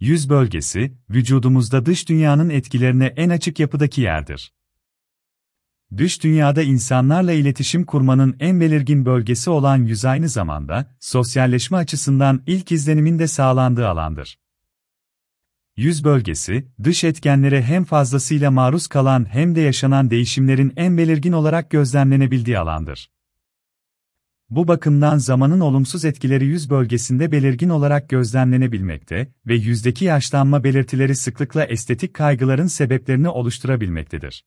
Yüz bölgesi, vücudumuzda dış dünyanın etkilerine en açık yapıdaki yerdir. Dış dünyada insanlarla iletişim kurmanın en belirgin bölgesi olan yüz aynı zamanda, sosyalleşme açısından ilk izlenimin de sağlandığı alandır. Yüz bölgesi, dış etkenlere hem fazlasıyla maruz kalan hem de yaşanan değişimlerin en belirgin olarak gözlemlenebildiği alandır. Bu bakımdan zamanın olumsuz etkileri yüz bölgesinde belirgin olarak gözlemlenebilmekte ve yüzdeki yaşlanma belirtileri sıklıkla estetik kaygıların sebeplerini oluşturabilmektedir.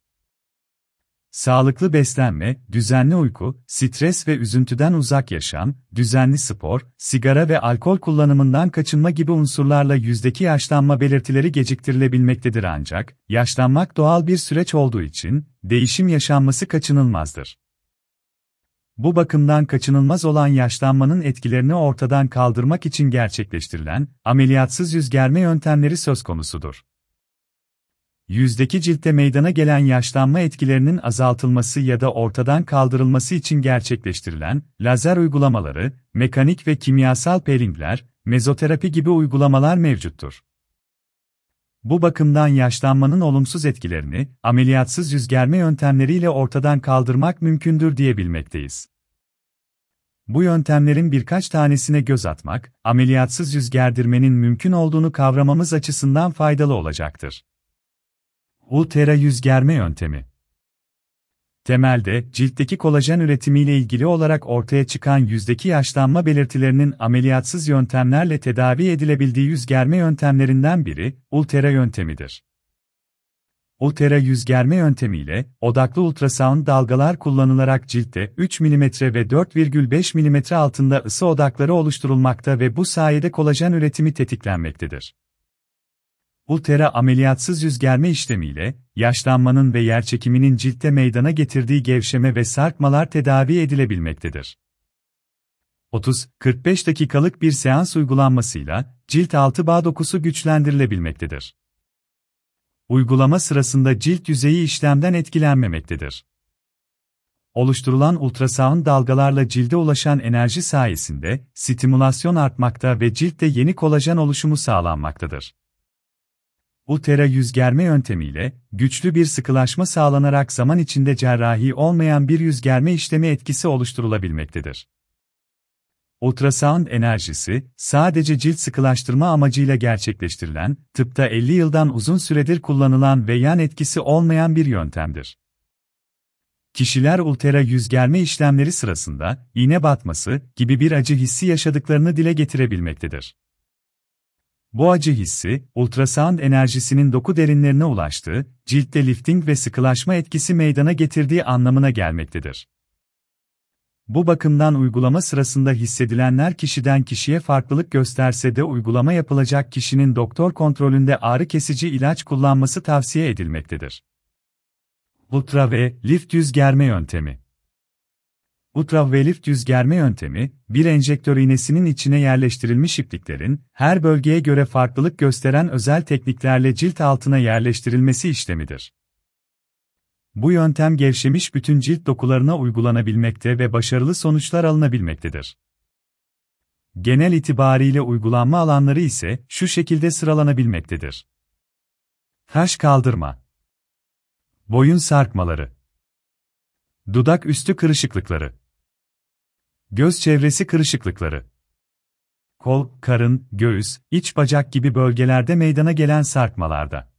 Sağlıklı beslenme, düzenli uyku, stres ve üzüntüden uzak yaşam, düzenli spor, sigara ve alkol kullanımından kaçınma gibi unsurlarla yüzdeki yaşlanma belirtileri geciktirilebilmektedir ancak, yaşlanmak doğal bir süreç olduğu için, değişim yaşanması kaçınılmazdır. Bu bakımdan kaçınılmaz olan yaşlanmanın etkilerini ortadan kaldırmak için gerçekleştirilen, ameliyatsız yüz germe yöntemleri söz konusudur. Yüzdeki ciltte meydana gelen yaşlanma etkilerinin azaltılması ya da ortadan kaldırılması için gerçekleştirilen lazer uygulamaları, mekanik ve kimyasal peelingler, mezoterapi gibi uygulamalar mevcuttur. Bu bakımdan yaşlanmanın olumsuz etkilerini ameliyatsız yüz germe yöntemleriyle ortadan kaldırmak mümkündür diyebilmekteyiz. Bu yöntemlerin birkaç tanesine göz atmak, ameliyatsız yüz gerdirmenin mümkün olduğunu kavramamız açısından faydalı olacaktır. Ultera yüz germe yöntemi Temelde, ciltteki kolajen üretimiyle ilgili olarak ortaya çıkan yüzdeki yaşlanma belirtilerinin ameliyatsız yöntemlerle tedavi edilebildiği yüz germe yöntemlerinden biri, ultera yöntemidir. Ultera yüz germe yöntemiyle, odaklı ultrasound dalgalar kullanılarak ciltte 3 mm ve 4,5 mm altında ısı odakları oluşturulmakta ve bu sayede kolajen üretimi tetiklenmektedir. Ultera ameliyatsız yüz germe işlemiyle, yaşlanmanın ve yerçekiminin ciltte meydana getirdiği gevşeme ve sarkmalar tedavi edilebilmektedir. 30-45 dakikalık bir seans uygulanmasıyla, cilt altı bağ dokusu güçlendirilebilmektedir. Uygulama sırasında cilt yüzeyi işlemden etkilenmemektedir. Oluşturulan ultrasound dalgalarla cilde ulaşan enerji sayesinde stimülasyon artmakta ve ciltte yeni kolajen oluşumu sağlanmaktadır. Ultera yüz germe yöntemiyle güçlü bir sıkılaşma sağlanarak zaman içinde cerrahi olmayan bir yüz germe işlemi etkisi oluşturulabilmektedir. Ultrasound enerjisi, sadece cilt sıkılaştırma amacıyla gerçekleştirilen, tıpta 50 yıldan uzun süredir kullanılan ve yan etkisi olmayan bir yöntemdir. Kişiler ultera yüz germe işlemleri sırasında, iğne batması gibi bir acı hissi yaşadıklarını dile getirebilmektedir. Bu acı hissi, ultrasound enerjisinin doku derinlerine ulaştığı, ciltte lifting ve sıkılaşma etkisi meydana getirdiği anlamına gelmektedir. Bu bakımdan uygulama sırasında hissedilenler kişiden kişiye farklılık gösterse de uygulama yapılacak kişinin doktor kontrolünde ağrı kesici ilaç kullanması tavsiye edilmektedir. Ultra ve lift yüz germe yöntemi Ultraviolet yüz germe yöntemi, bir enjektör iğnesinin içine yerleştirilmiş ipliklerin, her bölgeye göre farklılık gösteren özel tekniklerle cilt altına yerleştirilmesi işlemidir. Bu yöntem gevşemiş bütün cilt dokularına uygulanabilmekte ve başarılı sonuçlar alınabilmektedir. Genel itibariyle uygulanma alanları ise şu şekilde sıralanabilmektedir. Kaş kaldırma Boyun sarkmaları Dudak üstü kırışıklıkları Göz çevresi kırışıklıkları. Kol, karın, göğüs, iç bacak gibi bölgelerde meydana gelen sarkmalarda.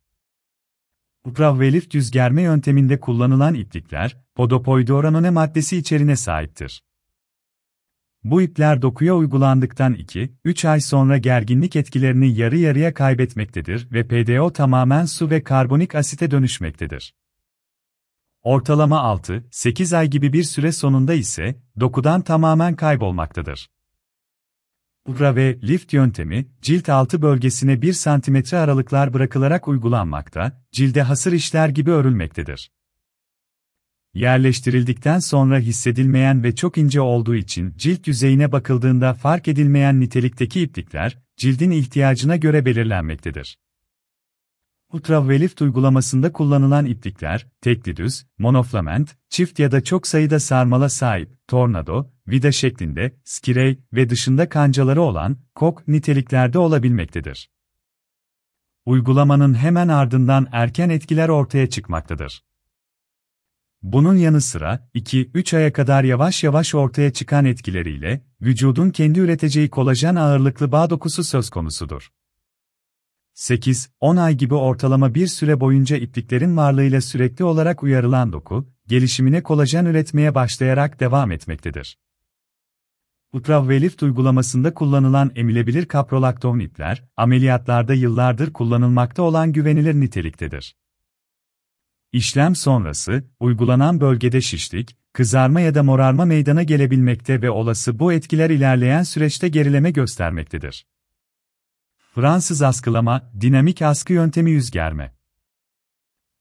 Ultraviolet yüz germe yönteminde kullanılan iplikler, podopoidoranone maddesi içerine sahiptir. Bu ipler dokuya uygulandıktan 2-3 ay sonra gerginlik etkilerini yarı yarıya kaybetmektedir ve PDO tamamen su ve karbonik asite dönüşmektedir. Ortalama 6-8 ay gibi bir süre sonunda ise dokudan tamamen kaybolmaktadır. Ultra ve lift yöntemi, cilt altı bölgesine 1 cm aralıklar bırakılarak uygulanmakta, cilde hasır işler gibi örülmektedir. Yerleştirildikten sonra hissedilmeyen ve çok ince olduğu için cilt yüzeyine bakıldığında fark edilmeyen nitelikteki iplikler, cildin ihtiyacına göre belirlenmektedir. Ultraviolet uygulamasında kullanılan iplikler, tekli düz, monofilament, çift ya da çok sayıda sarmala sahip, tornado, vida şeklinde, skirey ve dışında kancaları olan, kok niteliklerde olabilmektedir. Uygulamanın hemen ardından erken etkiler ortaya çıkmaktadır. Bunun yanı sıra 2-3 aya kadar yavaş yavaş ortaya çıkan etkileriyle vücudun kendi üreteceği kolajen ağırlıklı bağ dokusu söz konusudur. 8-10 ay gibi ortalama bir süre boyunca ipliklerin varlığıyla sürekli olarak uyarılan doku, gelişimine kolajen üretmeye başlayarak devam etmektedir. Ultraviolet uygulamasında kullanılan emilebilir kaprolakton ipler, ameliyatlarda yıllardır kullanılmakta olan güvenilir niteliktedir. İşlem sonrası, uygulanan bölgede şişlik, kızarma ya da morarma meydana gelebilmekte ve olası bu etkiler ilerleyen süreçte gerileme göstermektedir. Fransız askılama, dinamik askı yöntemi yüz germe.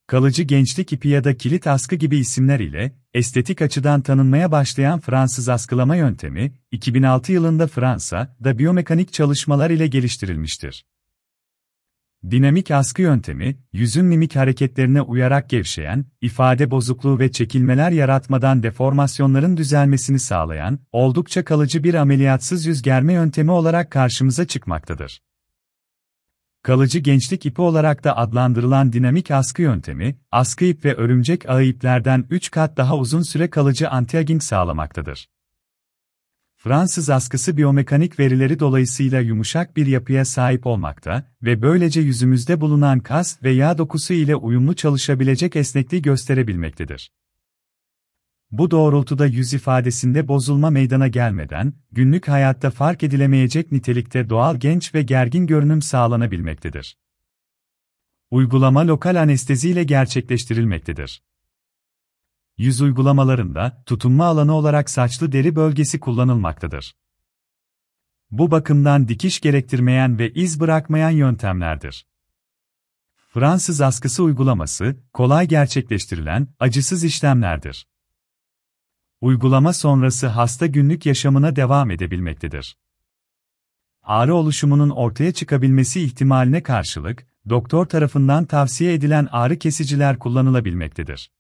Kalıcı gençlik ipi ya da kilit askı gibi isimler ile estetik açıdan tanınmaya başlayan Fransız askılama yöntemi, 2006 yılında Fransa'da biyomekanik çalışmalar ile geliştirilmiştir. Dinamik askı yöntemi, yüzün mimik hareketlerine uyarak gevşeyen, ifade bozukluğu ve çekilmeler yaratmadan deformasyonların düzelmesini sağlayan, oldukça kalıcı bir ameliyatsız yüz germe yöntemi olarak karşımıza çıkmaktadır. Kalıcı gençlik ipi olarak da adlandırılan dinamik askı yöntemi, askı ip ve örümcek ağı iplerden 3 kat daha uzun süre kalıcı anti-aging sağlamaktadır. Fransız askısı biyomekanik verileri dolayısıyla yumuşak bir yapıya sahip olmakta ve böylece yüzümüzde bulunan kas ve yağ dokusu ile uyumlu çalışabilecek esnekliği gösterebilmektedir. Bu doğrultuda yüz ifadesinde bozulma meydana gelmeden, günlük hayatta fark edilemeyecek nitelikte doğal genç ve gergin görünüm sağlanabilmektedir. Uygulama lokal anestezi ile gerçekleştirilmektedir. Yüz uygulamalarında, tutunma alanı olarak saçlı deri bölgesi kullanılmaktadır. Bu bakımdan dikiş gerektirmeyen ve iz bırakmayan yöntemlerdir. Fransız askısı uygulaması, kolay gerçekleştirilen, acısız işlemlerdir. Uygulama sonrası hasta günlük yaşamına devam edebilmektedir. Ağrı oluşumunun ortaya çıkabilmesi ihtimaline karşılık, doktor tarafından tavsiye edilen ağrı kesiciler kullanılabilmektedir.